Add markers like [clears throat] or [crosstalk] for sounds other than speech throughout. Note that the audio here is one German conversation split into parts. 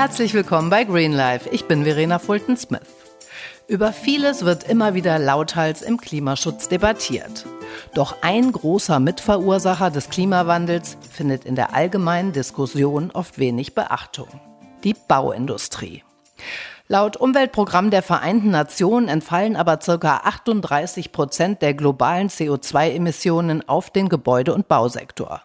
Herzlich willkommen bei Green Life. Ich bin Verena Fulton-Smith. Über vieles wird immer wieder lauthals im Klimaschutz debattiert. Doch ein großer Mitverursacher des Klimawandels findet in der allgemeinen Diskussion oft wenig Beachtung. Die Bauindustrie. Laut Umweltprogramm der Vereinten Nationen entfallen aber ca. 38 Prozent der globalen CO2-Emissionen auf den Gebäude- und Bausektor.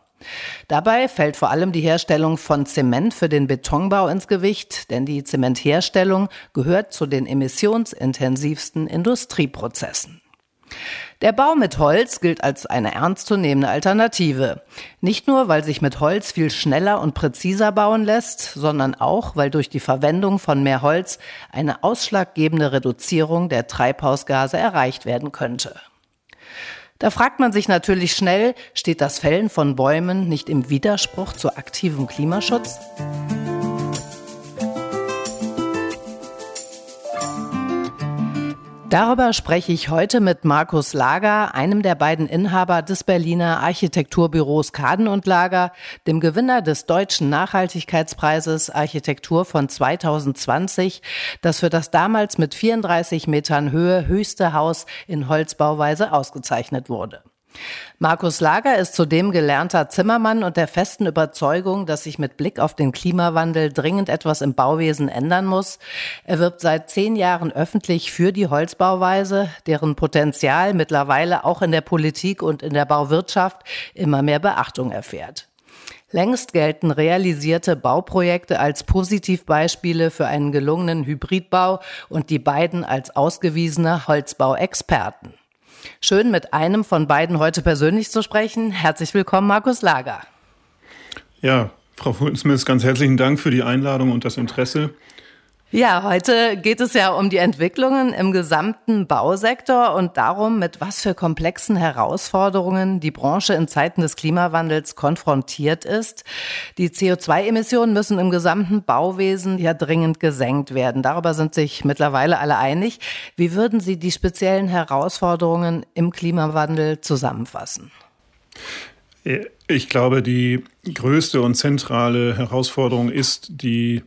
Dabei fällt vor allem die Herstellung von Zement für den Betonbau ins Gewicht, denn die Zementherstellung gehört zu den emissionsintensivsten Industrieprozessen. Der Bau mit Holz gilt als eine ernstzunehmende Alternative. Nicht nur, weil sich mit Holz viel schneller und präziser bauen lässt, sondern auch, weil durch die Verwendung von mehr Holz eine ausschlaggebende Reduzierung der Treibhausgase erreicht werden könnte. Da fragt man sich natürlich schnell, steht das Fällen von Bäumen nicht im Widerspruch zu aktivem Klimaschutz? Darüber spreche ich heute mit Markus Lager, einem der beiden Inhaber des Berliner Architekturbüros Kaden und Lager, dem Gewinner des Deutschen Nachhaltigkeitspreises Architektur von 2020, das für das damals mit 34 Metern Höhe höchste Haus in Holzbauweise ausgezeichnet wurde. Markus Lager ist zudem gelernter Zimmermann und der festen Überzeugung, dass sich mit Blick auf den Klimawandel dringend etwas im Bauwesen ändern muss. Er wirbt seit zehn Jahren öffentlich für die Holzbauweise, deren Potenzial mittlerweile auch in der Politik und in der Bauwirtschaft immer mehr Beachtung erfährt. Längst gelten realisierte Bauprojekte als Positivbeispiele für einen gelungenen Hybridbau und die beiden als ausgewiesene Holzbauexperten. Schön, mit einem von beiden heute persönlich zu sprechen. Herzlich willkommen, Markus Lager. Ja, Frau Fulton-Smith, ganz herzlichen Dank für die Einladung und das Interesse. Ja, heute geht es ja um die Entwicklungen im gesamten Bausektor und darum, mit was für komplexen Herausforderungen die Branche in Zeiten des Klimawandels konfrontiert ist. Die CO2-Emissionen müssen im gesamten Bauwesen ja dringend gesenkt werden. Darüber sind sich mittlerweile alle einig. Wie würden Sie die speziellen Herausforderungen im Klimawandel zusammenfassen? Ich glaube, die größte und zentrale Herausforderung ist die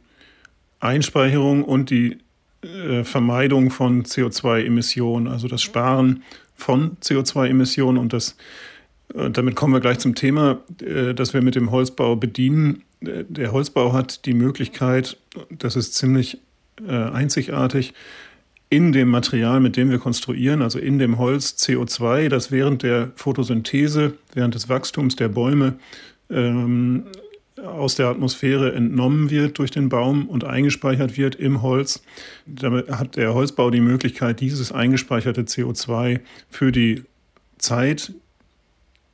Einspeicherung und die äh, Vermeidung von CO2-Emissionen, also das Sparen von CO2-Emissionen und das äh, damit kommen wir gleich zum Thema, äh, das wir mit dem Holzbau bedienen. Äh, der Holzbau hat die Möglichkeit, das ist ziemlich äh, einzigartig, in dem Material, mit dem wir konstruieren, also in dem Holz CO2, das während der Photosynthese, während des Wachstums der Bäume ähm, aus der Atmosphäre entnommen wird durch den Baum und eingespeichert wird im Holz. Damit hat der Holzbau die Möglichkeit, dieses eingespeicherte CO2 für die Zeit,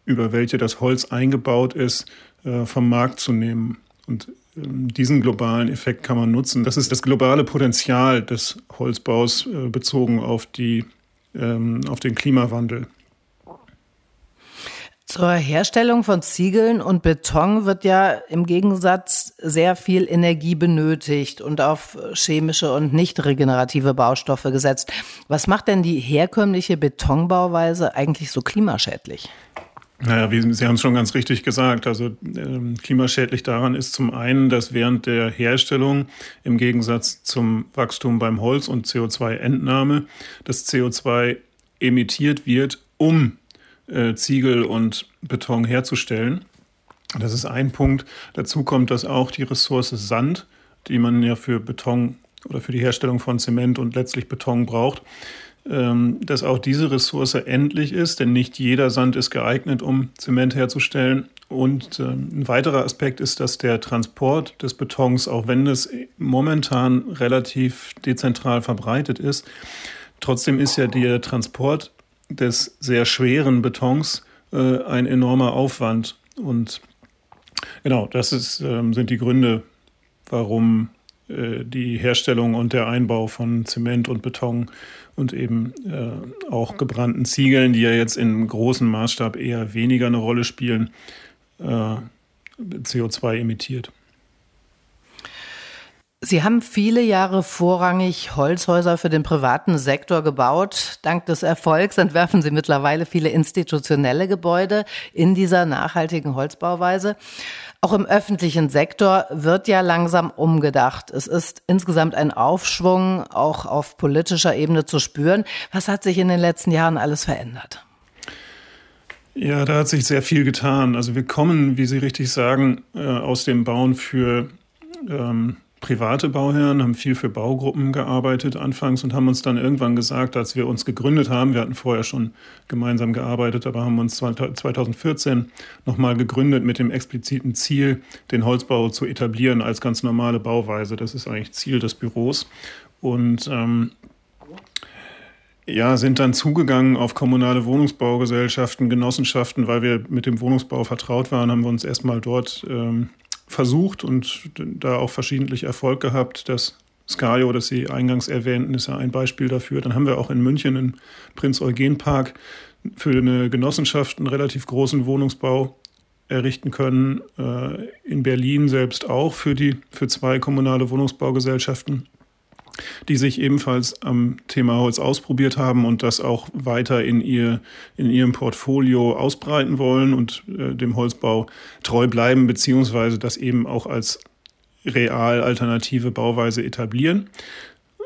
über welche das Holz eingebaut ist, äh, vom Markt zu nehmen. Und ähm, diesen globalen Effekt kann man nutzen. Das ist das globale Potenzial des Holzbaus äh, bezogen auf, die, ähm, auf den Klimawandel. Zur Herstellung von Ziegeln und Beton wird ja im Gegensatz sehr viel Energie benötigt und auf chemische und nicht regenerative Baustoffe gesetzt. Was macht denn die herkömmliche Betonbauweise eigentlich so klimaschädlich? Naja, wie, Sie haben es schon ganz richtig gesagt. Also äh, klimaschädlich daran ist zum einen, dass während der Herstellung im Gegensatz zum Wachstum beim Holz und CO2-Entnahme das CO2 emittiert wird, um äh, Ziegel und Beton herzustellen. Das ist ein Punkt. Dazu kommt, dass auch die Ressource Sand, die man ja für Beton oder für die Herstellung von Zement und letztlich Beton braucht, ähm, dass auch diese Ressource endlich ist, denn nicht jeder Sand ist geeignet, um Zement herzustellen. Und ähm, ein weiterer Aspekt ist, dass der Transport des Betons, auch wenn es momentan relativ dezentral verbreitet ist, trotzdem ist ja der Transport des sehr schweren Betons äh, ein enormer Aufwand. Und genau, das ist, ähm, sind die Gründe, warum äh, die Herstellung und der Einbau von Zement und Beton und eben äh, auch gebrannten Ziegeln, die ja jetzt in großem Maßstab eher weniger eine Rolle spielen, äh, CO2 emittiert. Sie haben viele Jahre vorrangig Holzhäuser für den privaten Sektor gebaut. Dank des Erfolgs entwerfen Sie mittlerweile viele institutionelle Gebäude in dieser nachhaltigen Holzbauweise. Auch im öffentlichen Sektor wird ja langsam umgedacht. Es ist insgesamt ein Aufschwung auch auf politischer Ebene zu spüren. Was hat sich in den letzten Jahren alles verändert? Ja, da hat sich sehr viel getan. Also wir kommen, wie Sie richtig sagen, äh, aus dem Bauen für ähm, private Bauherren, haben viel für Baugruppen gearbeitet anfangs und haben uns dann irgendwann gesagt, als wir uns gegründet haben, wir hatten vorher schon gemeinsam gearbeitet, aber haben uns 2014 nochmal gegründet mit dem expliziten Ziel, den Holzbau zu etablieren als ganz normale Bauweise. Das ist eigentlich Ziel des Büros. Und ähm, ja, sind dann zugegangen auf kommunale Wohnungsbaugesellschaften, Genossenschaften, weil wir mit dem Wohnungsbau vertraut waren, haben wir uns erstmal dort ähm, versucht und da auch verschiedentlich Erfolg gehabt. Das Skajo, das Sie eingangs erwähnten, ist ja ein Beispiel dafür. Dann haben wir auch in München im Prinz-Eugen-Park für eine Genossenschaft einen relativ großen Wohnungsbau errichten können. Äh, in Berlin selbst auch für, die, für zwei kommunale Wohnungsbaugesellschaften die sich ebenfalls am Thema Holz ausprobiert haben und das auch weiter in, ihr, in ihrem Portfolio ausbreiten wollen und äh, dem Holzbau treu bleiben, beziehungsweise das eben auch als real alternative Bauweise etablieren.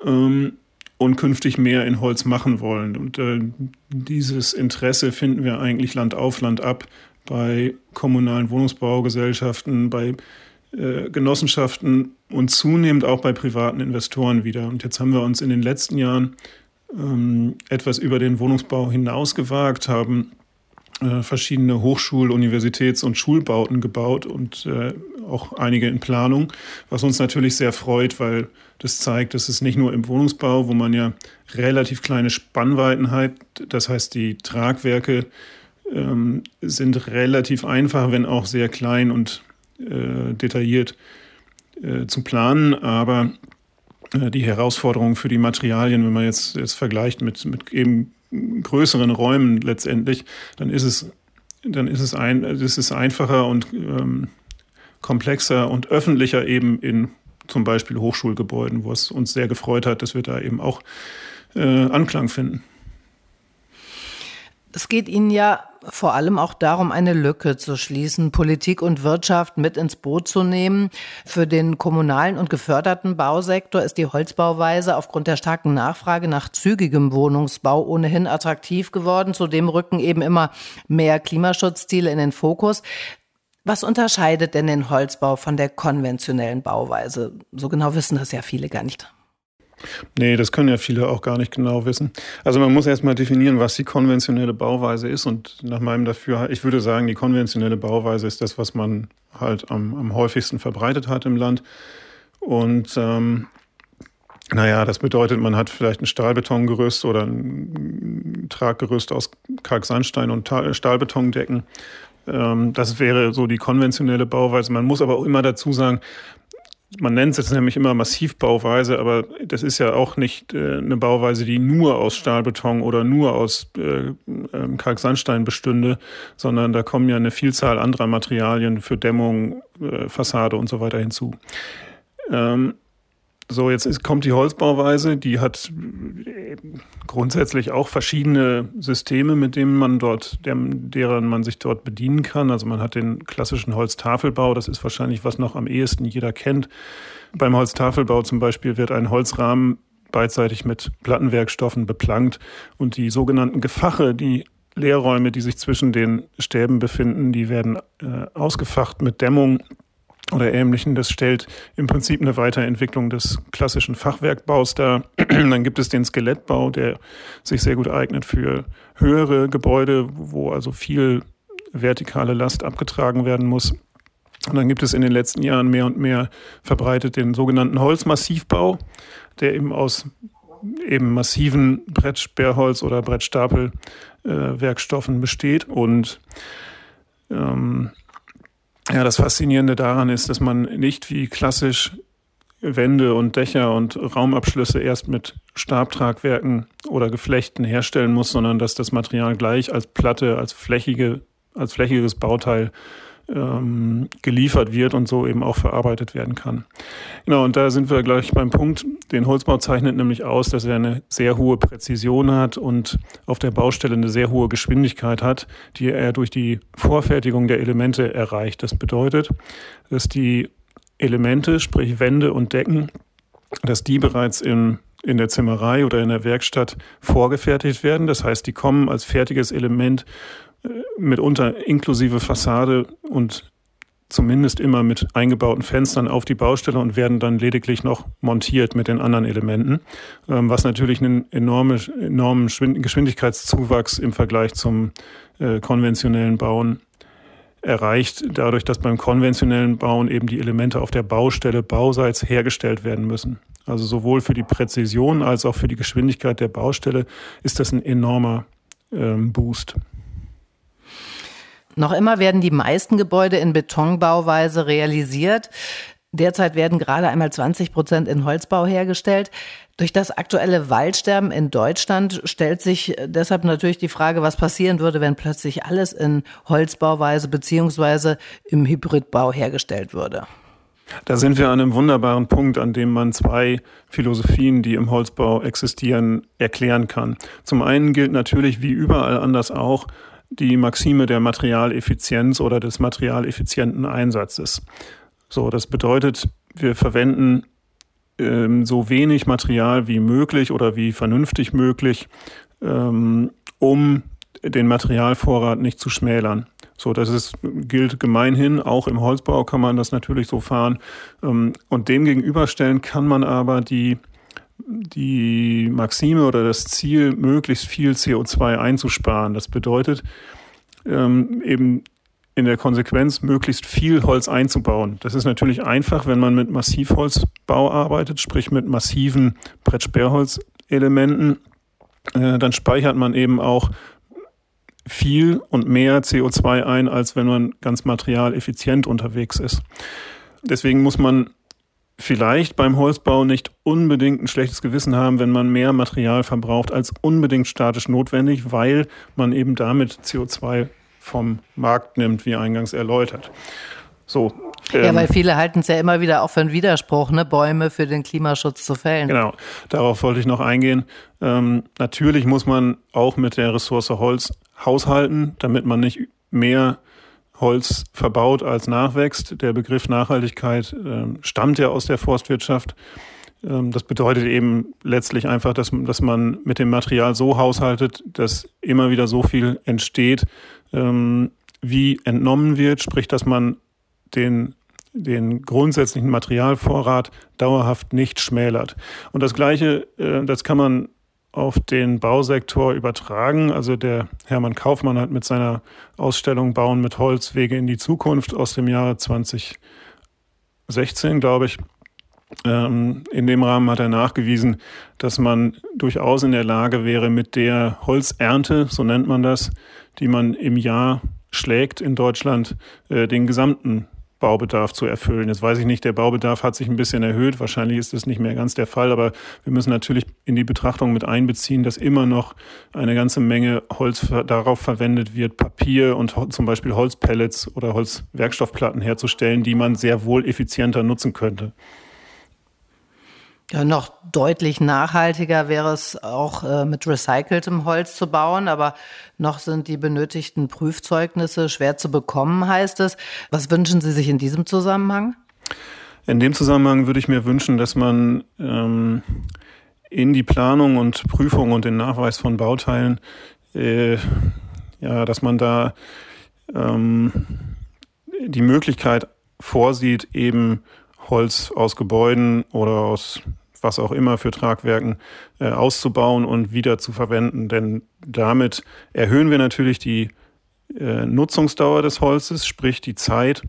Ähm, und künftig mehr in Holz machen wollen. Und äh, dieses Interesse finden wir eigentlich Land auf, Land ab bei kommunalen Wohnungsbaugesellschaften, bei äh, Genossenschaften und zunehmend auch bei privaten Investoren wieder. Und jetzt haben wir uns in den letzten Jahren ähm, etwas über den Wohnungsbau hinausgewagt, haben äh, verschiedene Hochschul-, Universitäts- und Schulbauten gebaut und äh, auch einige in Planung, was uns natürlich sehr freut, weil das zeigt, dass es nicht nur im Wohnungsbau, wo man ja relativ kleine Spannweiten hat, das heißt die Tragwerke ähm, sind relativ einfach, wenn auch sehr klein und äh, detailliert äh, zu planen, aber äh, die Herausforderung für die Materialien, wenn man jetzt, jetzt vergleicht mit, mit eben größeren Räumen letztendlich, dann ist es, dann ist es, ein, es ist einfacher und ähm, komplexer und öffentlicher eben in zum Beispiel Hochschulgebäuden, wo es uns sehr gefreut hat, dass wir da eben auch äh, Anklang finden. Es geht Ihnen ja vor allem auch darum, eine Lücke zu schließen, Politik und Wirtschaft mit ins Boot zu nehmen. Für den kommunalen und geförderten Bausektor ist die Holzbauweise aufgrund der starken Nachfrage nach zügigem Wohnungsbau ohnehin attraktiv geworden. Zudem rücken eben immer mehr Klimaschutzziele in den Fokus. Was unterscheidet denn den Holzbau von der konventionellen Bauweise? So genau wissen das ja viele gar nicht. Nee, das können ja viele auch gar nicht genau wissen. Also man muss erstmal definieren, was die konventionelle Bauweise ist. Und nach meinem Dafür, ich würde sagen, die konventionelle Bauweise ist das, was man halt am, am häufigsten verbreitet hat im Land. Und ähm, naja, das bedeutet, man hat vielleicht ein Stahlbetongerüst oder ein Traggerüst aus Kalksandstein und Stahlbetondecken. Ähm, das wäre so die konventionelle Bauweise. Man muss aber auch immer dazu sagen, man nennt es nämlich immer Massivbauweise, aber das ist ja auch nicht äh, eine Bauweise, die nur aus Stahlbeton oder nur aus äh, äh, Kalksandstein bestünde, sondern da kommen ja eine Vielzahl anderer Materialien für Dämmung, äh, Fassade und so weiter hinzu. Ähm, so, jetzt ist, kommt die Holzbauweise, die hat äh, grundsätzlich auch verschiedene Systeme, mit denen man dort, deren man sich dort bedienen kann. Also man hat den klassischen Holztafelbau, das ist wahrscheinlich, was noch am ehesten jeder kennt. Beim Holztafelbau zum Beispiel wird ein Holzrahmen beidseitig mit Plattenwerkstoffen beplankt und die sogenannten Gefache, die Leerräume, die sich zwischen den Stäben befinden, die werden äh, ausgefacht mit Dämmung oder Ähnlichen. Das stellt im Prinzip eine Weiterentwicklung des klassischen Fachwerkbaus dar. [clears throat] Dann gibt es den Skelettbau, der sich sehr gut eignet für höhere Gebäude, wo also viel vertikale Last abgetragen werden muss. Und dann gibt es in den letzten Jahren mehr und mehr verbreitet den sogenannten Holzmassivbau, der eben aus eben massiven Brettsperrholz oder Brettstapelwerkstoffen äh, besteht und ähm, ja, das Faszinierende daran ist, dass man nicht wie klassisch Wände und Dächer und Raumabschlüsse erst mit Stabtragwerken oder Geflechten herstellen muss, sondern dass das Material gleich als Platte, als flächige, als flächiges Bauteil ähm, geliefert wird und so eben auch verarbeitet werden kann. Genau, und da sind wir gleich beim Punkt. Den Holzbau zeichnet nämlich aus, dass er eine sehr hohe Präzision hat und auf der Baustelle eine sehr hohe Geschwindigkeit hat, die er durch die Vorfertigung der Elemente erreicht. Das bedeutet, dass die Elemente, sprich Wände und Decken, dass die bereits in, in der Zimmerei oder in der Werkstatt vorgefertigt werden. Das heißt, die kommen als fertiges Element mitunter inklusive Fassade und zumindest immer mit eingebauten Fenstern auf die Baustelle und werden dann lediglich noch montiert mit den anderen Elementen, ähm, was natürlich einen enorme, enormen Geschwindigkeitszuwachs im Vergleich zum äh, konventionellen Bauen erreicht, dadurch, dass beim konventionellen Bauen eben die Elemente auf der Baustelle bauseits hergestellt werden müssen. Also sowohl für die Präzision als auch für die Geschwindigkeit der Baustelle ist das ein enormer ähm, Boost. Noch immer werden die meisten Gebäude in Betonbauweise realisiert. Derzeit werden gerade einmal 20 Prozent in Holzbau hergestellt. Durch das aktuelle Waldsterben in Deutschland stellt sich deshalb natürlich die Frage, was passieren würde, wenn plötzlich alles in Holzbauweise beziehungsweise im Hybridbau hergestellt würde. Da sind wir an einem wunderbaren Punkt, an dem man zwei Philosophien, die im Holzbau existieren, erklären kann. Zum einen gilt natürlich wie überall anders auch, die Maxime der Materialeffizienz oder des materialeffizienten Einsatzes. So, das bedeutet, wir verwenden ähm, so wenig Material wie möglich oder wie vernünftig möglich, ähm, um den Materialvorrat nicht zu schmälern. So, das ist, gilt gemeinhin. Auch im Holzbau kann man das natürlich so fahren. Ähm, und dem gegenüberstellen kann man aber die die Maxime oder das Ziel, möglichst viel CO2 einzusparen. Das bedeutet ähm, eben in der Konsequenz möglichst viel Holz einzubauen. Das ist natürlich einfach, wenn man mit Massivholzbau arbeitet, sprich mit massiven Brettsperrholzelementen. Äh, dann speichert man eben auch viel und mehr CO2 ein, als wenn man ganz materialeffizient unterwegs ist. Deswegen muss man vielleicht beim Holzbau nicht unbedingt ein schlechtes Gewissen haben, wenn man mehr Material verbraucht als unbedingt statisch notwendig, weil man eben damit CO2 vom Markt nimmt, wie eingangs erläutert. So. Ähm, ja, weil viele halten es ja immer wieder auch für einen Widerspruch, ne, Bäume für den Klimaschutz zu fällen. Genau, darauf wollte ich noch eingehen. Ähm, natürlich muss man auch mit der Ressource Holz haushalten, damit man nicht mehr Holz verbaut als nachwächst. Der Begriff Nachhaltigkeit äh, stammt ja aus der Forstwirtschaft. Ähm, das bedeutet eben letztlich einfach, dass, dass man mit dem Material so haushaltet, dass immer wieder so viel entsteht, ähm, wie entnommen wird, sprich, dass man den den grundsätzlichen Materialvorrat dauerhaft nicht schmälert. Und das Gleiche, äh, das kann man auf den Bausektor übertragen. Also der Hermann Kaufmann hat mit seiner Ausstellung Bauen mit Holz Wege in die Zukunft aus dem Jahre 2016, glaube ich, ähm, in dem Rahmen hat er nachgewiesen, dass man durchaus in der Lage wäre, mit der Holzernte, so nennt man das, die man im Jahr schlägt in Deutschland, äh, den gesamten Baubedarf zu erfüllen. Jetzt weiß ich nicht, der Baubedarf hat sich ein bisschen erhöht. Wahrscheinlich ist das nicht mehr ganz der Fall, aber wir müssen natürlich in die Betrachtung mit einbeziehen, dass immer noch eine ganze Menge Holz darauf verwendet wird, Papier und zum Beispiel Holzpellets oder Holzwerkstoffplatten herzustellen, die man sehr wohl effizienter nutzen könnte. Ja, noch deutlich nachhaltiger wäre es auch äh, mit recyceltem Holz zu bauen, aber noch sind die benötigten Prüfzeugnisse schwer zu bekommen, heißt es. Was wünschen Sie sich in diesem Zusammenhang? In dem Zusammenhang würde ich mir wünschen, dass man ähm, in die Planung und Prüfung und den Nachweis von Bauteilen, äh, ja, dass man da ähm, die Möglichkeit vorsieht, eben Holz aus Gebäuden oder aus was auch immer für Tragwerken äh, auszubauen und wieder zu verwenden. Denn damit erhöhen wir natürlich die äh, Nutzungsdauer des Holzes, sprich die Zeit,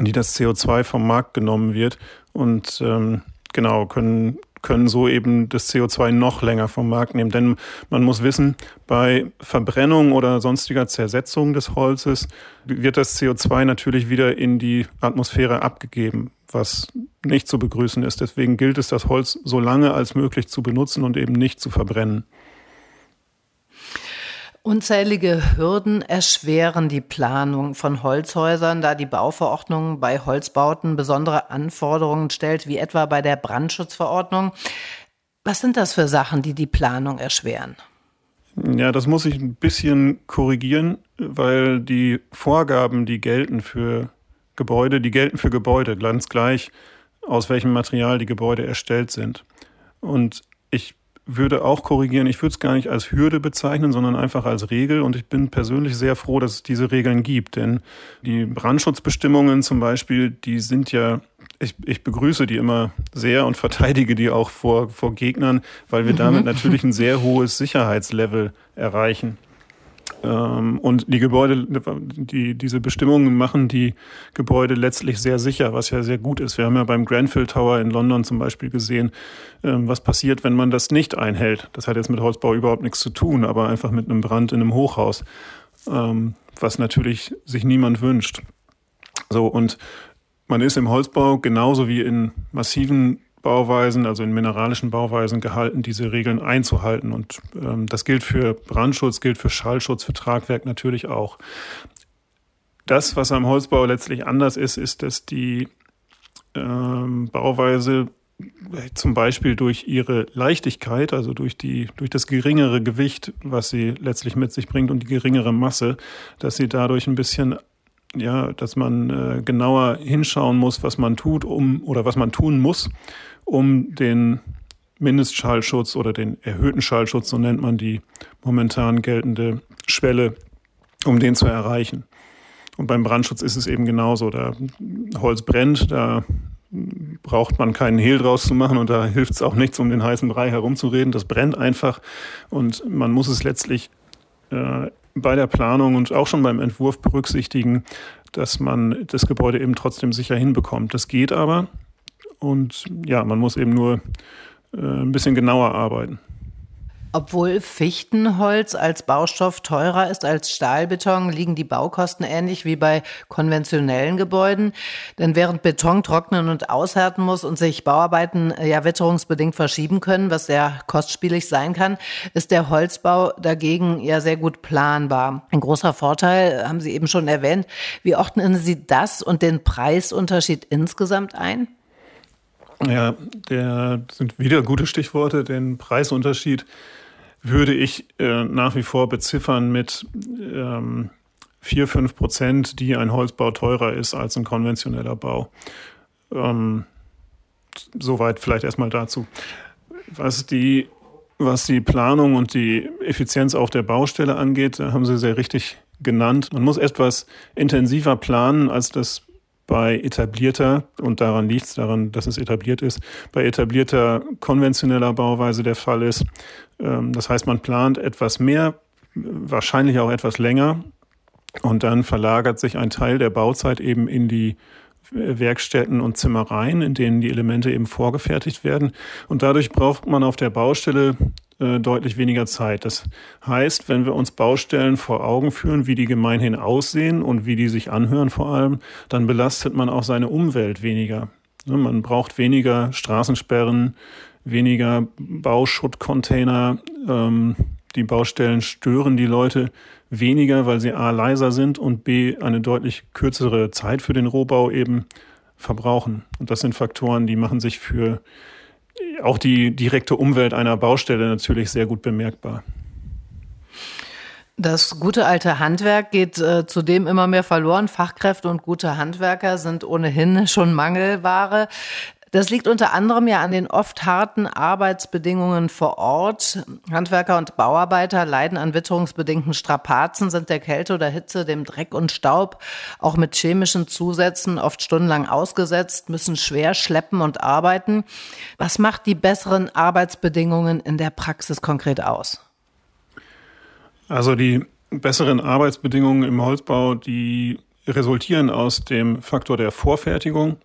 die das CO2 vom Markt genommen wird und ähm, genau können können so eben das CO2 noch länger vom Markt nehmen. Denn man muss wissen, bei Verbrennung oder sonstiger Zersetzung des Holzes wird das CO2 natürlich wieder in die Atmosphäre abgegeben, was nicht zu begrüßen ist. Deswegen gilt es, das Holz so lange als möglich zu benutzen und eben nicht zu verbrennen. Unzählige Hürden erschweren die Planung von Holzhäusern, da die Bauverordnung bei Holzbauten besondere Anforderungen stellt, wie etwa bei der Brandschutzverordnung. Was sind das für Sachen, die die Planung erschweren? Ja, das muss ich ein bisschen korrigieren, weil die Vorgaben, die gelten für Gebäude, die gelten für Gebäude, ganz gleich, aus welchem Material die Gebäude erstellt sind. Und ich würde auch korrigieren, ich würde es gar nicht als Hürde bezeichnen, sondern einfach als Regel. Und ich bin persönlich sehr froh, dass es diese Regeln gibt. Denn die Brandschutzbestimmungen zum Beispiel, die sind ja, ich, ich begrüße die immer sehr und [laughs] verteidige die auch vor, vor Gegnern, weil wir damit [laughs] natürlich ein sehr hohes Sicherheitslevel erreichen. Ähm, und die Gebäude, die, diese Bestimmungen machen die Gebäude letztlich sehr sicher, was ja sehr gut ist. Wir haben ja beim Grenfell Tower in London zum Beispiel gesehen, ähm, was passiert, wenn man das nicht einhält. Das hat jetzt mit Holzbau überhaupt nichts zu tun, aber einfach mit einem Brand in einem Hochhaus, ähm, was natürlich sich niemand wünscht. So, und man ist im Holzbau genauso wie in massiven Bauweisen, also in mineralischen Bauweisen gehalten, diese Regeln einzuhalten. Und ähm, das gilt für Brandschutz, gilt für Schallschutz, für Tragwerk natürlich auch. Das, was am Holzbau letztlich anders ist, ist, dass die ähm, Bauweise zum Beispiel durch ihre Leichtigkeit, also durch, die, durch das geringere Gewicht, was sie letztlich mit sich bringt und die geringere Masse, dass sie dadurch ein bisschen ja, dass man äh, genauer hinschauen muss, was man tut, um oder was man tun muss, um den Mindestschallschutz oder den erhöhten Schallschutz, so nennt man die momentan geltende Schwelle, um den zu erreichen. Und beim Brandschutz ist es eben genauso. Da Holz brennt, da braucht man keinen Hehl draus zu machen und da hilft es auch nichts, um den heißen Brei herumzureden. Das brennt einfach und man muss es letztlich äh, bei der Planung und auch schon beim Entwurf berücksichtigen, dass man das Gebäude eben trotzdem sicher hinbekommt. Das geht aber und ja, man muss eben nur äh, ein bisschen genauer arbeiten. Obwohl Fichtenholz als Baustoff teurer ist als Stahlbeton, liegen die Baukosten ähnlich wie bei konventionellen Gebäuden. Denn während Beton trocknen und aushärten muss und sich Bauarbeiten äh, ja witterungsbedingt verschieben können, was sehr kostspielig sein kann, ist der Holzbau dagegen ja sehr gut planbar. Ein großer Vorteil, haben Sie eben schon erwähnt. Wie ordnen Sie das und den Preisunterschied insgesamt ein? Ja, der sind wieder gute Stichworte. Den Preisunterschied würde ich äh, nach wie vor beziffern mit ähm, 4, 5 Prozent, die ein Holzbau teurer ist als ein konventioneller Bau. Ähm, soweit vielleicht erstmal dazu. Was die, was die Planung und die Effizienz auf der Baustelle angeht, haben Sie sehr richtig genannt. Man muss etwas intensiver planen, als das bei etablierter, und daran liegt es daran, dass es etabliert ist, bei etablierter konventioneller Bauweise der Fall ist. Ähm, das heißt, man plant etwas mehr, wahrscheinlich auch etwas länger, und dann verlagert sich ein Teil der Bauzeit eben in die Werkstätten und Zimmereien, in denen die Elemente eben vorgefertigt werden. Und dadurch braucht man auf der Baustelle äh, deutlich weniger Zeit. Das heißt, wenn wir uns Baustellen vor Augen führen, wie die gemeinhin aussehen und wie die sich anhören vor allem, dann belastet man auch seine Umwelt weniger. Ne, man braucht weniger Straßensperren, weniger Bauschuttcontainer. Ähm, die Baustellen stören die Leute weniger, weil sie a leiser sind und b eine deutlich kürzere Zeit für den Rohbau eben verbrauchen. Und das sind Faktoren, die machen sich für auch die direkte Umwelt einer Baustelle natürlich sehr gut bemerkbar. Das gute alte Handwerk geht äh, zudem immer mehr verloren. Fachkräfte und gute Handwerker sind ohnehin schon Mangelware. Das liegt unter anderem ja an den oft harten Arbeitsbedingungen vor Ort. Handwerker und Bauarbeiter leiden an witterungsbedingten Strapazen, sind der Kälte oder Hitze, dem Dreck und Staub, auch mit chemischen Zusätzen oft stundenlang ausgesetzt, müssen schwer schleppen und arbeiten. Was macht die besseren Arbeitsbedingungen in der Praxis konkret aus? Also die besseren Arbeitsbedingungen im Holzbau, die resultieren aus dem Faktor der Vorfertigung.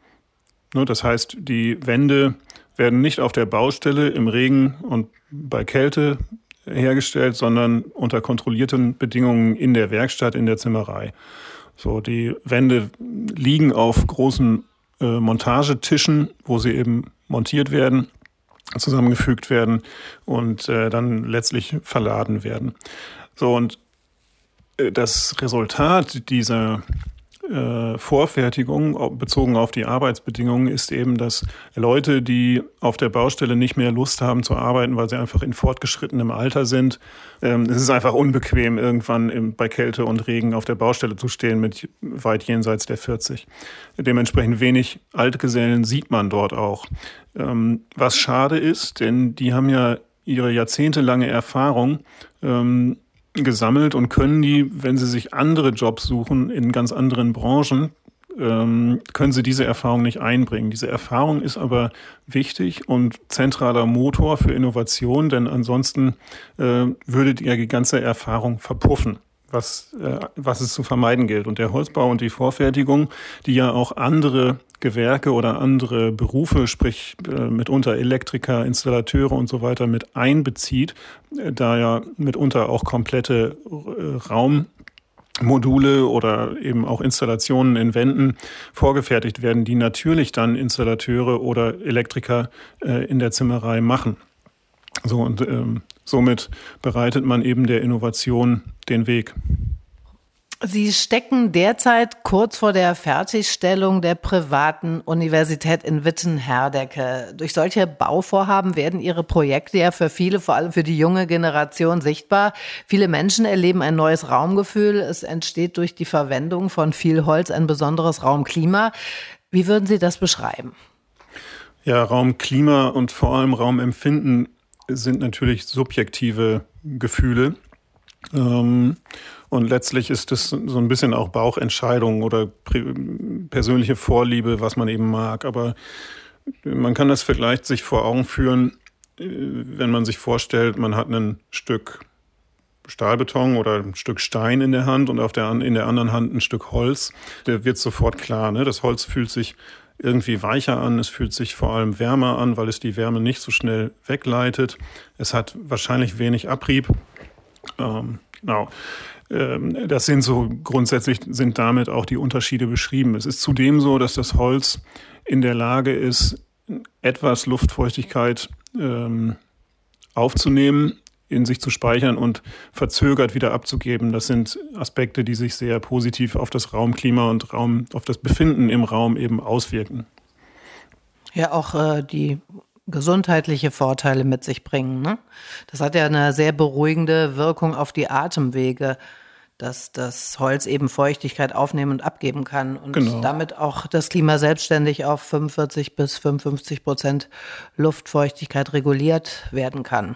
Ne, das heißt, die Wände werden nicht auf der Baustelle im Regen und bei Kälte hergestellt, sondern unter kontrollierten Bedingungen in der Werkstatt, in der Zimmerei. So, die Wände liegen auf großen äh, Montagetischen, wo sie eben montiert werden, zusammengefügt werden und äh, dann letztlich verladen werden. So, und äh, das Resultat dieser äh, Vorfertigung bezogen auf die Arbeitsbedingungen ist eben, dass Leute, die auf der Baustelle nicht mehr Lust haben zu arbeiten, weil sie einfach in fortgeschrittenem Alter sind, ähm, es ist einfach unbequem, irgendwann im, bei Kälte und Regen auf der Baustelle zu stehen mit weit jenseits der 40. Dementsprechend wenig Altgesellen sieht man dort auch. Ähm, was schade ist, denn die haben ja ihre jahrzehntelange Erfahrung ähm, gesammelt und können die, wenn sie sich andere Jobs suchen in ganz anderen Branchen, ähm, können sie diese Erfahrung nicht einbringen. Diese Erfahrung ist aber wichtig und zentraler Motor für Innovation, denn ansonsten äh, würde die ganze Erfahrung verpuffen was, äh, was es zu vermeiden gilt. Und der Holzbau und die Vorfertigung, die ja auch andere Gewerke oder andere Berufe, sprich äh, mitunter Elektriker, Installateure und so weiter mit einbezieht, äh, da ja mitunter auch komplette äh, Raummodule oder eben auch Installationen in Wänden vorgefertigt werden, die natürlich dann Installateure oder Elektriker in der Zimmerei machen. So und ähm, somit bereitet man eben der Innovation den Weg. Sie stecken derzeit kurz vor der Fertigstellung der privaten Universität in Witten-Herdecke. Durch solche Bauvorhaben werden Ihre Projekte ja für viele, vor allem für die junge Generation sichtbar. Viele Menschen erleben ein neues Raumgefühl. Es entsteht durch die Verwendung von viel Holz ein besonderes Raumklima. Wie würden Sie das beschreiben? Ja, Raumklima und vor allem Raumempfinden sind natürlich subjektive Gefühle. Ähm, und letztlich ist es so ein bisschen auch Bauchentscheidung oder persönliche Vorliebe, was man eben mag. Aber man kann das vielleicht sich vor Augen führen, äh, wenn man sich vorstellt, man hat ein Stück Stahlbeton oder ein Stück Stein in der Hand und auf der, in der anderen Hand ein Stück Holz. Der wird sofort klar. Ne? Das Holz fühlt sich irgendwie weicher an. Es fühlt sich vor allem wärmer an, weil es die Wärme nicht so schnell wegleitet. Es hat wahrscheinlich wenig Abrieb. Ähm, genau. Ähm, das sind so grundsätzlich sind damit auch die Unterschiede beschrieben. Es ist zudem so, dass das Holz in der Lage ist, etwas Luftfeuchtigkeit ähm, aufzunehmen, in sich zu speichern und verzögert wieder abzugeben. Das sind Aspekte, die sich sehr positiv auf das Raumklima und Raum, auf das Befinden im Raum eben auswirken. Ja, auch äh, die gesundheitliche Vorteile mit sich bringen. Ne? Das hat ja eine sehr beruhigende Wirkung auf die Atemwege, dass das Holz eben Feuchtigkeit aufnehmen und abgeben kann und genau. damit auch das Klima selbstständig auf 45 bis 55 Prozent Luftfeuchtigkeit reguliert werden kann.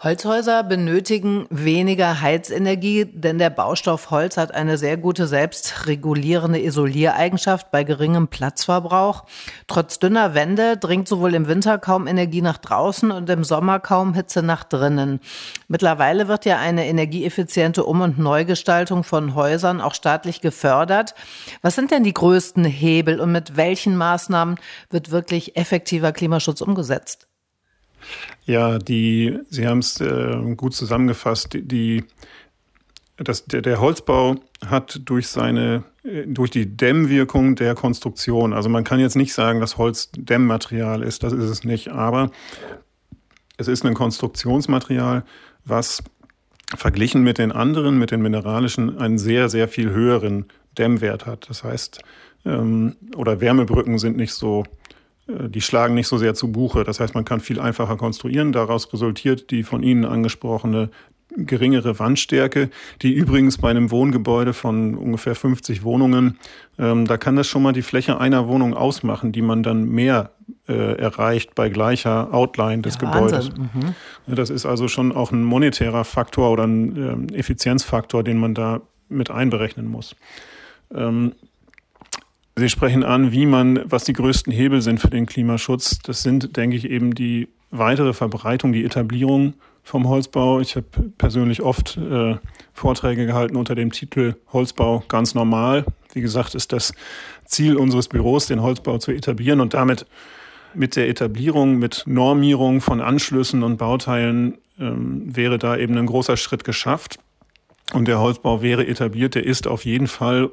Holzhäuser benötigen weniger Heizenergie, denn der Baustoff Holz hat eine sehr gute selbstregulierende Isoliereigenschaft bei geringem Platzverbrauch. Trotz dünner Wände dringt sowohl im Winter kaum Energie nach draußen und im Sommer kaum Hitze nach drinnen. Mittlerweile wird ja eine energieeffiziente Um- und Neugestaltung von Häusern auch staatlich gefördert. Was sind denn die größten Hebel und mit welchen Maßnahmen wird wirklich effektiver Klimaschutz umgesetzt? Ja, die, Sie haben es äh, gut zusammengefasst. Die, das, der, der Holzbau hat durch seine, äh, durch die Dämmwirkung der Konstruktion, also man kann jetzt nicht sagen, dass Holz Dämmmaterial ist, das ist es nicht, aber es ist ein Konstruktionsmaterial, was verglichen mit den anderen, mit den mineralischen, einen sehr, sehr viel höheren Dämmwert hat. Das heißt, ähm, oder Wärmebrücken sind nicht so die schlagen nicht so sehr zu Buche. Das heißt, man kann viel einfacher konstruieren. Daraus resultiert die von Ihnen angesprochene geringere Wandstärke, die übrigens bei einem Wohngebäude von ungefähr 50 Wohnungen, ähm, da kann das schon mal die Fläche einer Wohnung ausmachen, die man dann mehr äh, erreicht bei gleicher Outline des ja, Gebäudes. Mhm. Das ist also schon auch ein monetärer Faktor oder ein äh, Effizienzfaktor, den man da mit einberechnen muss. Ähm, Sie sprechen an, wie man, was die größten Hebel sind für den Klimaschutz. Das sind, denke ich, eben die weitere Verbreitung, die Etablierung vom Holzbau. Ich habe persönlich oft äh, Vorträge gehalten unter dem Titel Holzbau ganz normal. Wie gesagt, ist das Ziel unseres Büros, den Holzbau zu etablieren und damit mit der Etablierung, mit Normierung von Anschlüssen und Bauteilen ähm, wäre da eben ein großer Schritt geschafft. Und der Holzbau wäre etabliert. Der ist auf jeden Fall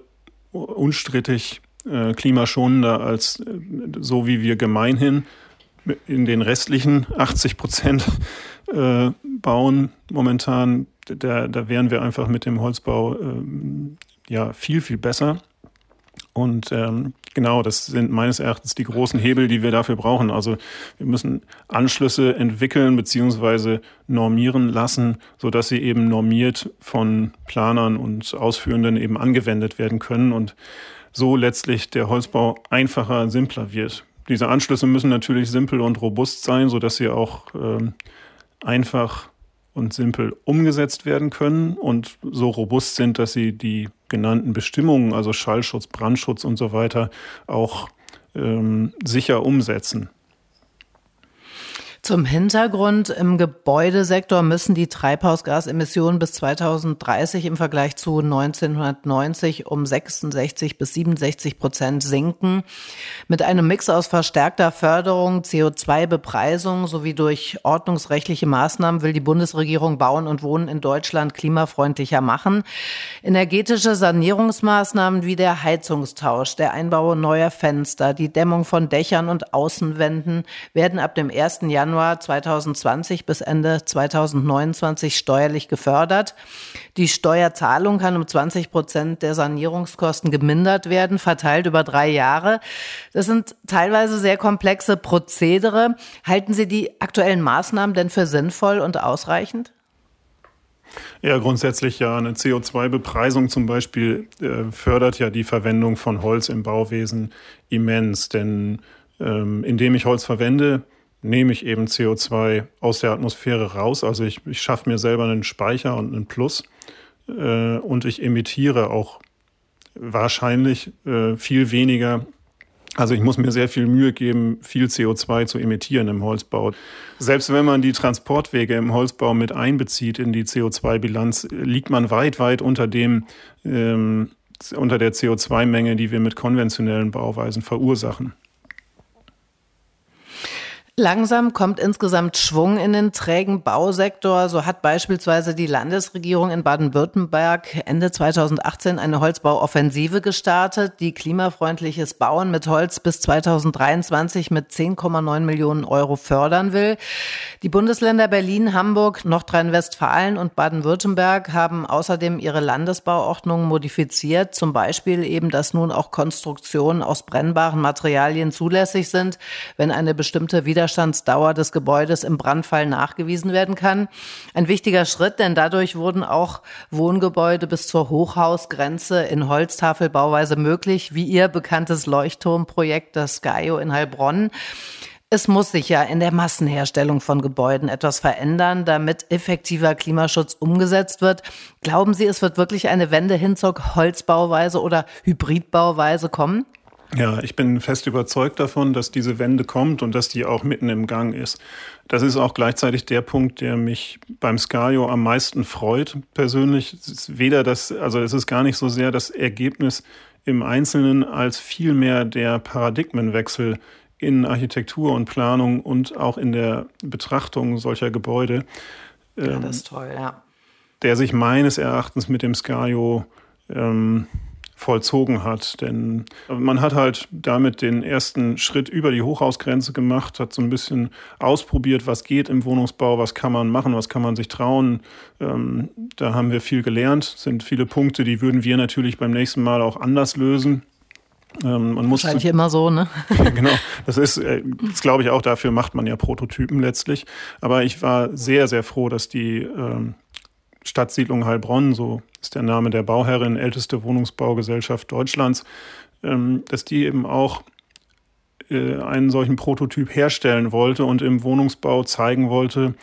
unstrittig äh, klimaschonender als äh, so wie wir gemeinhin in den restlichen 80 Prozent äh, bauen momentan. Da, da wären wir einfach mit dem Holzbau äh, ja viel, viel besser. Und ähm, genau, das sind meines Erachtens die großen Hebel, die wir dafür brauchen. Also wir müssen Anschlüsse entwickeln beziehungsweise normieren lassen, sodass sie eben normiert von Planern und Ausführenden eben angewendet werden können und so letztlich der Holzbau einfacher, simpler wird. Diese Anschlüsse müssen natürlich simpel und robust sein, sodass sie auch ähm, einfach und simpel umgesetzt werden können und so robust sind, dass sie die genannten Bestimmungen, also Schallschutz, Brandschutz und so weiter, auch ähm, sicher umsetzen. Zum Hintergrund, im Gebäudesektor müssen die Treibhausgasemissionen bis 2030 im Vergleich zu 1990 um 66 bis 67 Prozent sinken. Mit einem Mix aus verstärkter Förderung, CO2-Bepreisung sowie durch ordnungsrechtliche Maßnahmen will die Bundesregierung Bauen und Wohnen in Deutschland klimafreundlicher machen. Energetische Sanierungsmaßnahmen wie der Heizungstausch, der Einbau neuer Fenster, die Dämmung von Dächern und Außenwänden werden ab dem 1. Januar Januar 2020 bis Ende 2029 steuerlich gefördert. Die Steuerzahlung kann um 20 Prozent der Sanierungskosten gemindert werden, verteilt über drei Jahre. Das sind teilweise sehr komplexe Prozedere. Halten Sie die aktuellen Maßnahmen denn für sinnvoll und ausreichend? Ja, grundsätzlich ja. Eine CO2-Bepreisung zum Beispiel äh, fördert ja die Verwendung von Holz im Bauwesen immens. Denn ähm, indem ich Holz verwende, nehme ich eben CO2 aus der Atmosphäre raus. Also ich, ich schaffe mir selber einen Speicher und einen Plus äh, und ich emitiere auch wahrscheinlich äh, viel weniger. Also ich muss mir sehr viel Mühe geben, viel CO2 zu emittieren im Holzbau. Selbst wenn man die Transportwege im Holzbau mit einbezieht in die CO2-Bilanz, liegt man weit, weit unter dem, ähm, unter der CO2-Menge, die wir mit konventionellen Bauweisen verursachen. Langsam kommt insgesamt Schwung in den trägen Bausektor. So hat beispielsweise die Landesregierung in Baden-Württemberg Ende 2018 eine Holzbauoffensive gestartet, die klimafreundliches Bauen mit Holz bis 2023 mit 10,9 Millionen Euro fördern will. Die Bundesländer Berlin, Hamburg, Nordrhein-Westfalen und Baden-Württemberg haben außerdem ihre Landesbauordnungen modifiziert. Zum Beispiel eben, dass nun auch Konstruktionen aus brennbaren Materialien zulässig sind, wenn eine bestimmte Widerstandskraft Widerstandsdauer des Gebäudes im Brandfall nachgewiesen werden kann. Ein wichtiger Schritt, denn dadurch wurden auch Wohngebäude bis zur Hochhausgrenze in Holztafelbauweise möglich, wie ihr bekanntes Leuchtturmprojekt, das Gaio in Heilbronn. Es muss sich ja in der Massenherstellung von Gebäuden etwas verändern, damit effektiver Klimaschutz umgesetzt wird. Glauben Sie, es wird wirklich eine Wende hin zur Holzbauweise oder Hybridbauweise kommen? Ja, ich bin fest überzeugt davon, dass diese Wende kommt und dass die auch mitten im Gang ist. Das ist auch gleichzeitig der Punkt, der mich beim Scario am meisten freut. Persönlich es ist weder das, also es ist gar nicht so sehr das Ergebnis im Einzelnen als vielmehr der Paradigmenwechsel in Architektur und Planung und auch in der Betrachtung solcher Gebäude. Ja, das ähm, ist toll, ja. Der sich meines Erachtens mit dem Scario ähm, vollzogen hat. Denn man hat halt damit den ersten Schritt über die Hochhausgrenze gemacht, hat so ein bisschen ausprobiert, was geht im Wohnungsbau, was kann man machen, was kann man sich trauen. Ähm, da haben wir viel gelernt, sind viele Punkte, die würden wir natürlich beim nächsten Mal auch anders lösen. Ähm, man muss Wahrscheinlich immer so, ne? [laughs] genau. Das ist, äh, das glaube ich auch, dafür macht man ja Prototypen letztlich. Aber ich war sehr, sehr froh, dass die ähm, Stadtsiedlung Heilbronn, so ist der Name der Bauherrin, älteste Wohnungsbaugesellschaft Deutschlands, ähm, dass die eben auch äh, einen solchen Prototyp herstellen wollte und im Wohnungsbau zeigen wollte,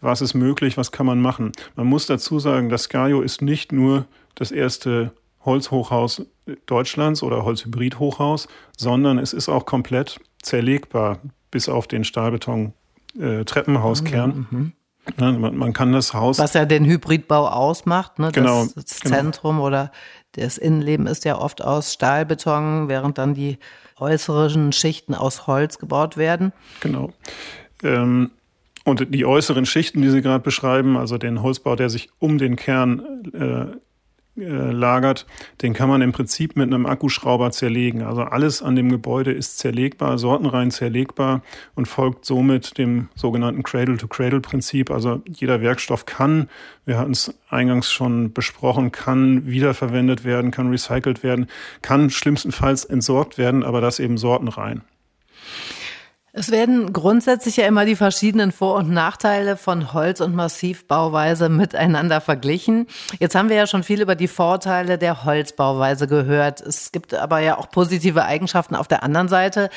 was ist möglich, was kann man machen. Man muss dazu sagen, das Skajo ist nicht nur das erste Holzhochhaus Deutschlands oder Holzhybrid-Hochhaus, sondern es ist auch komplett zerlegbar bis auf den Stahlbeton-Treppenhauskern. Äh. Ne, man, man, kann das Haus. Was ja den Hybridbau ausmacht, ne? Genau, das, das genau. Zentrum oder das Innenleben ist ja oft aus Stahlbeton, während dann die äußeren Schichten aus Holz gebaut werden. Genau. Ähm, und die äußeren Schichten, die Sie gerade beschreiben, also den Holzbau, der sich um den Kern äh, lagert, den kann man im Prinzip mit einem Akkuschrauber zerlegen. Also alles an dem Gebäude ist zerlegbar, sortenrein zerlegbar und folgt somit dem sogenannten Cradle-to-Cradle-Prinzip. Also jeder Werkstoff kann, wir hatten es eingangs schon besprochen, kann wiederverwendet werden, kann recycelt werden, kann schlimmstenfalls entsorgt werden, aber das eben sortenrein. Es werden grundsätzlich ja immer die verschiedenen Vor- und Nachteile von Holz- und Massivbauweise miteinander verglichen. Jetzt haben wir ja schon viel über die Vorteile der Holzbauweise gehört. Es gibt aber ja auch positive Eigenschaften auf der anderen Seite.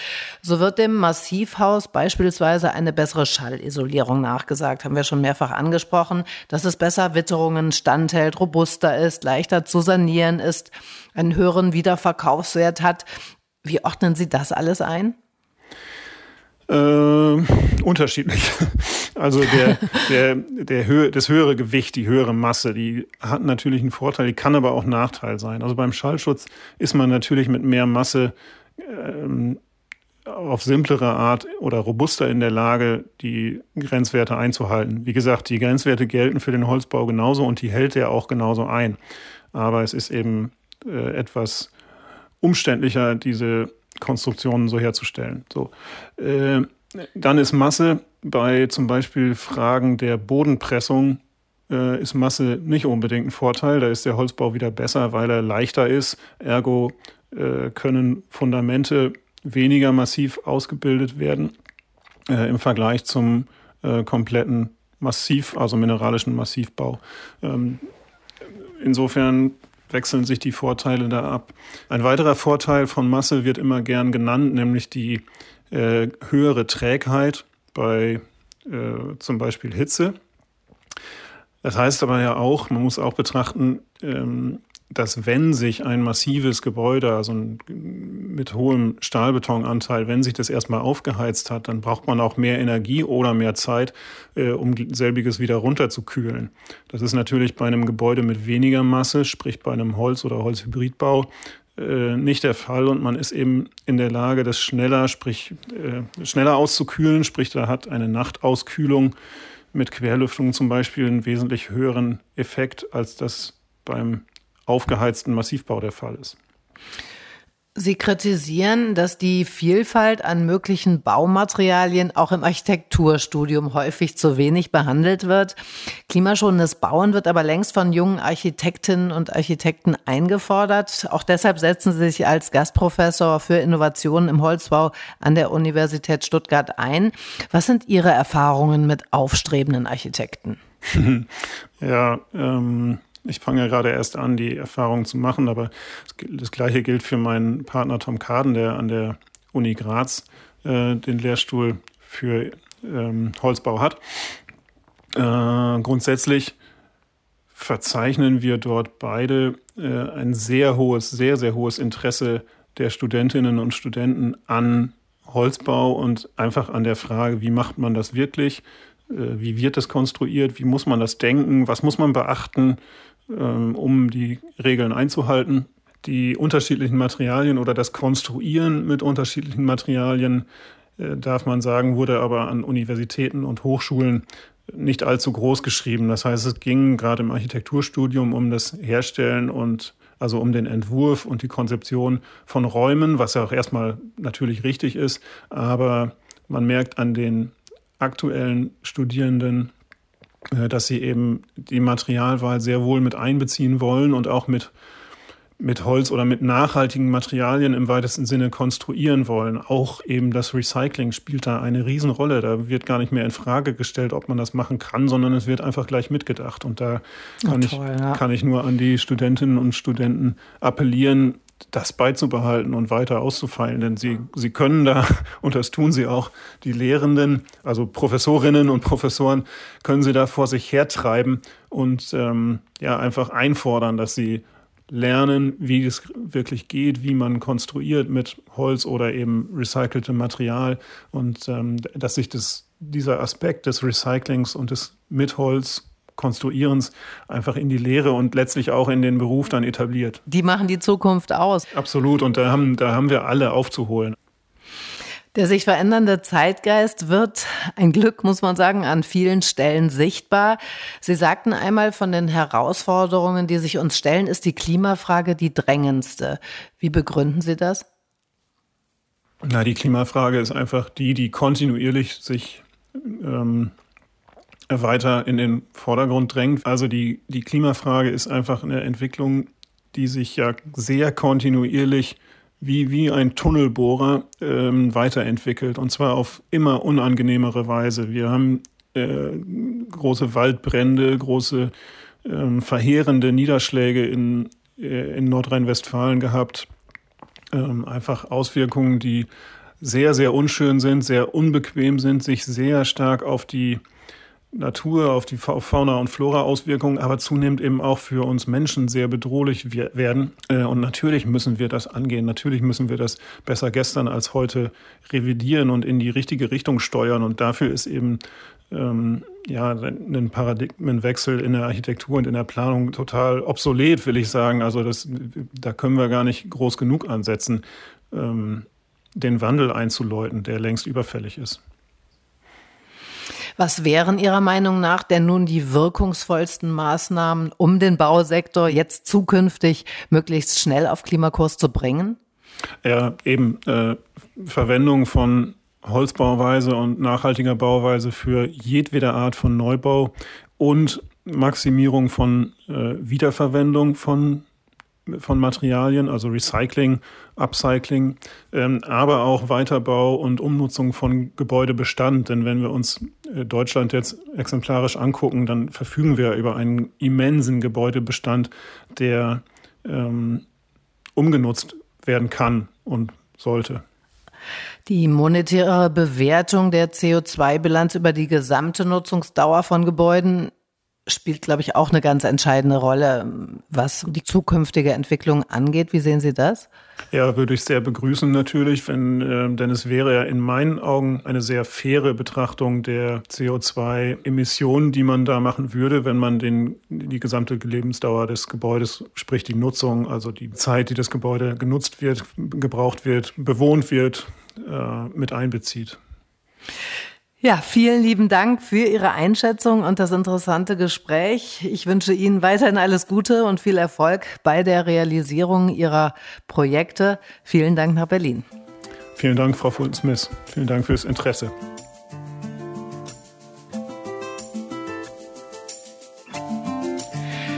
So wird dem Massivhaus beispielsweise eine bessere Schallisolierung nachgesagt, haben wir schon mehrfach angesprochen, dass es besser Witterungen standhält, robuster ist, leichter zu sanieren ist, einen höheren Wiederverkaufswert hat. Wie ordnen Sie das alles ein? Äh, unterschiedlich. [laughs] Also der, der, der Höhe, das höhere Gewicht, die höhere Masse, die hat natürlich einen Vorteil, die kann aber auch Nachteil sein. Also beim Schallschutz ist man natürlich mit mehr Masse ähm, auf simplere Art oder robuster in der Lage, die Grenzwerte einzuhalten. Wie gesagt, die Grenzwerte gelten für den Holzbau genauso und die hält er auch genauso ein. Aber es ist eben äh, etwas umständlicher, diese Konstruktionen so herzustellen. So. Äh, dann ist Masse bei zum Beispiel Fragen der Bodenpressung äh, ist Masse nicht unbedingt ein Vorteil. Da ist der Holzbau wieder besser, weil er leichter ist. Ergo äh, können Fundamente weniger massiv ausgebildet werden äh, im Vergleich zum kompletten Massiv, also mineralischen Massivbau. Ähm, insofern wechseln sich die Vorteile da ab. Ein weiterer Vorteil von Masse wird immer gern genannt, nämlich die äh, höhere Trägheit bei äh, zum Beispiel Hitze. Das heißt aber ja auch, man muss auch betrachten, ähm, dass wenn sich ein massives Gebäude, also mit hohem Stahlbetonanteil, wenn sich das erstmal aufgeheizt hat, dann braucht man auch mehr Energie oder mehr Zeit, äh, um selbiges wieder runterzukühlen. Das ist natürlich bei einem Gebäude mit weniger Masse, sprich bei einem Holz- oder Holzhybridbau, äh, nicht der Fall und man ist eben in der Lage, das schneller, sprich äh, schneller auszukühlen, sprich da hat eine Nachtauskühlung mit Querlüftung zum Beispiel einen wesentlich höheren Effekt, als das beim aufgeheizten Massivbau der Fall ist. Sie kritisieren, dass die Vielfalt an möglichen Baumaterialien auch im Architekturstudium häufig zu wenig behandelt wird. Klimaschonendes Bauen wird aber längst von jungen Architektinnen und Architekten eingefordert. Auch deshalb setzen Sie sich als Gastprofessor für Innovationen im Holzbau an der Universität Stuttgart ein. Was sind Ihre Erfahrungen mit aufstrebenden Architekten? [laughs] ja, ähm ich fange ja gerade erst an, die Erfahrung zu machen, aber das Gleiche gilt für meinen Partner Tom Kaden, der an der Uni Graz äh, den Lehrstuhl für ähm, Holzbau hat. Äh, grundsätzlich verzeichnen wir dort beide äh, ein sehr hohes, sehr, sehr hohes Interesse der Studentinnen und Studenten an Holzbau und einfach an der Frage, wie macht man das wirklich, äh, wie wird das konstruiert, wie muss man das denken, was muss man beachten, um die Regeln einzuhalten. Die unterschiedlichen Materialien oder das Konstruieren mit unterschiedlichen Materialien, äh, darf man sagen, wurde aber an Universitäten und Hochschulen nicht allzu groß geschrieben. Das heißt, es ging gerade im Architekturstudium um das Herstellen und also um den Entwurf und die Konzeption von Räumen, was ja auch erstmal natürlich richtig ist. Aber man merkt an den aktuellen Studierenden, dass sie eben die Materialwahl sehr wohl mit einbeziehen wollen und auch mit, mit Holz oder mit nachhaltigen Materialien im weitesten Sinne konstruieren wollen. Auch eben das Recycling spielt da eine Riesenrolle. Da wird gar nicht mehr in Frage gestellt, ob man das machen kann, sondern es wird einfach gleich mitgedacht. Und da kann, oh, toll, ich, ja. kann ich nur an die Studentinnen und Studenten appellieren, das beizubehalten und weiter auszufeilen. Denn sie, sie können da, [laughs] und das tun sie auch, die Lehrenden, also Professorinnen und Professoren, können sie da vor sich hertreiben und ähm, ja, einfach einfordern, dass sie lernen, wie es wirklich geht, wie man konstruiert mit Holz oder eben recyceltem Material und ähm, dass sich das, dieser Aspekt des Recyclings und des mit Holz Konstruierens einfach in die Lehre und letztlich auch in den Beruf dann etabliert. Die machen die Zukunft aus. Absolut und da haben, da haben wir alle aufzuholen. Der sich verändernde Zeitgeist wird, ein Glück muss man sagen, an vielen Stellen sichtbar. Sie sagten einmal, von den Herausforderungen, die sich uns stellen, ist die Klimafrage die drängendste. Wie begründen Sie das? Na, die Klimafrage ist einfach die, die kontinuierlich sich ähm, weiter in den Vordergrund drängt. Also die, die Klimafrage ist einfach eine Entwicklung, die sich ja sehr kontinuierlich wie, wie ein Tunnelbohrer ähm, weiterentwickelt und zwar auf immer unangenehmere Weise. Wir haben äh, große Waldbrände, große äh, verheerende Niederschläge in, äh, in Nordrhein-Westfalen gehabt. Ähm, einfach Auswirkungen, die sehr, sehr unschön sind, sehr unbequem sind, sich sehr stark auf die Natur, auf die Fauna- und Flora-Auswirkungen, aber zunehmend eben auch für uns Menschen sehr bedrohlich werden. Äh, und natürlich müssen wir das angehen. Natürlich müssen wir das besser gestern als heute revidieren und in die richtige Richtung steuern. Und dafür ist eben ähm, ja, ein Paradigmenwechsel in der Architektur und in der Planung total obsolet, will ich sagen. Also das, da können wir gar nicht groß genug ansetzen, ähm, den Wandel einzuläuten, der längst überfällig ist. Was wären Ihrer Meinung nach denn nun die wirkungsvollsten Maßnahmen, um den Bausektor jetzt zukünftig möglichst schnell auf Klimakurs zu bringen? Ja, eben äh, Verwendung von Holzbauweise und nachhaltiger Bauweise für jedwede Art von Neubau und Maximierung von äh, Wiederverwendung von von Materialien, also Recycling, Upcycling, ähm, aber auch Weiterbau und Umnutzung von Gebäudebestand. Denn wenn wir uns äh, Deutschland jetzt exemplarisch angucken, dann verfügen wir über einen immensen Gebäudebestand, der ähm, umgenutzt werden kann und sollte. Die monetäre Bewertung der CO2-Bilanz über die gesamte Nutzungsdauer von Gebäuden spielt, glaube ich, auch eine ganz entscheidende Rolle, was die zukünftige Entwicklung angeht. Wie sehen Sie das? Ja, würde ich sehr begrüßen natürlich, wenn, äh, denn es wäre ja in meinen Augen eine sehr faire Betrachtung der CO2-Emissionen, die man da machen würde, wenn man den, die gesamte Lebensdauer des Gebäudes, sprich die Nutzung, also die Zeit, die das Gebäude genutzt wird, gebraucht wird, bewohnt wird, äh, mit einbezieht. Ja, vielen lieben Dank für Ihre Einschätzung und das interessante Gespräch. Ich wünsche Ihnen weiterhin alles Gute und viel Erfolg bei der Realisierung Ihrer Projekte. Vielen Dank nach Berlin. Vielen Dank, Frau Fulton-Smith. Vielen Dank fürs Interesse.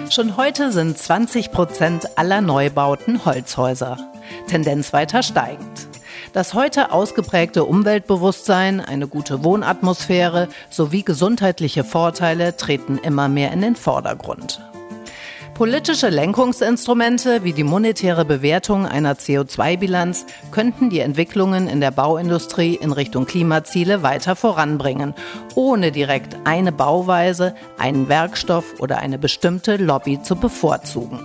Schon heute sind 20 Prozent aller Neubauten Holzhäuser. Tendenz weiter steigend. Das heute ausgeprägte Umweltbewusstsein, eine gute Wohnatmosphäre sowie gesundheitliche Vorteile treten immer mehr in den Vordergrund. Politische Lenkungsinstrumente wie die monetäre Bewertung einer CO2-Bilanz könnten die Entwicklungen in der Bauindustrie in Richtung Klimaziele weiter voranbringen, ohne direkt eine Bauweise, einen Werkstoff oder eine bestimmte Lobby zu bevorzugen.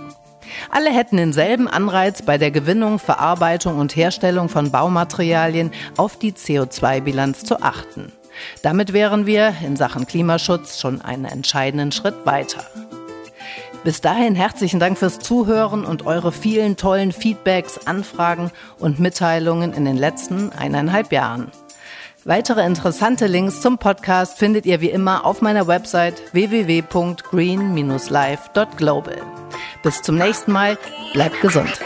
Alle hätten denselben Anreiz bei der Gewinnung, Verarbeitung und Herstellung von Baumaterialien auf die CO2-Bilanz zu achten. Damit wären wir in Sachen Klimaschutz schon einen entscheidenden Schritt weiter. Bis dahin herzlichen Dank fürs Zuhören und eure vielen tollen Feedbacks, Anfragen und Mitteilungen in den letzten eineinhalb Jahren. Weitere interessante Links zum Podcast findet ihr wie immer auf meiner Website www.green-life.global. Bis zum nächsten Mal, bleibt gesund.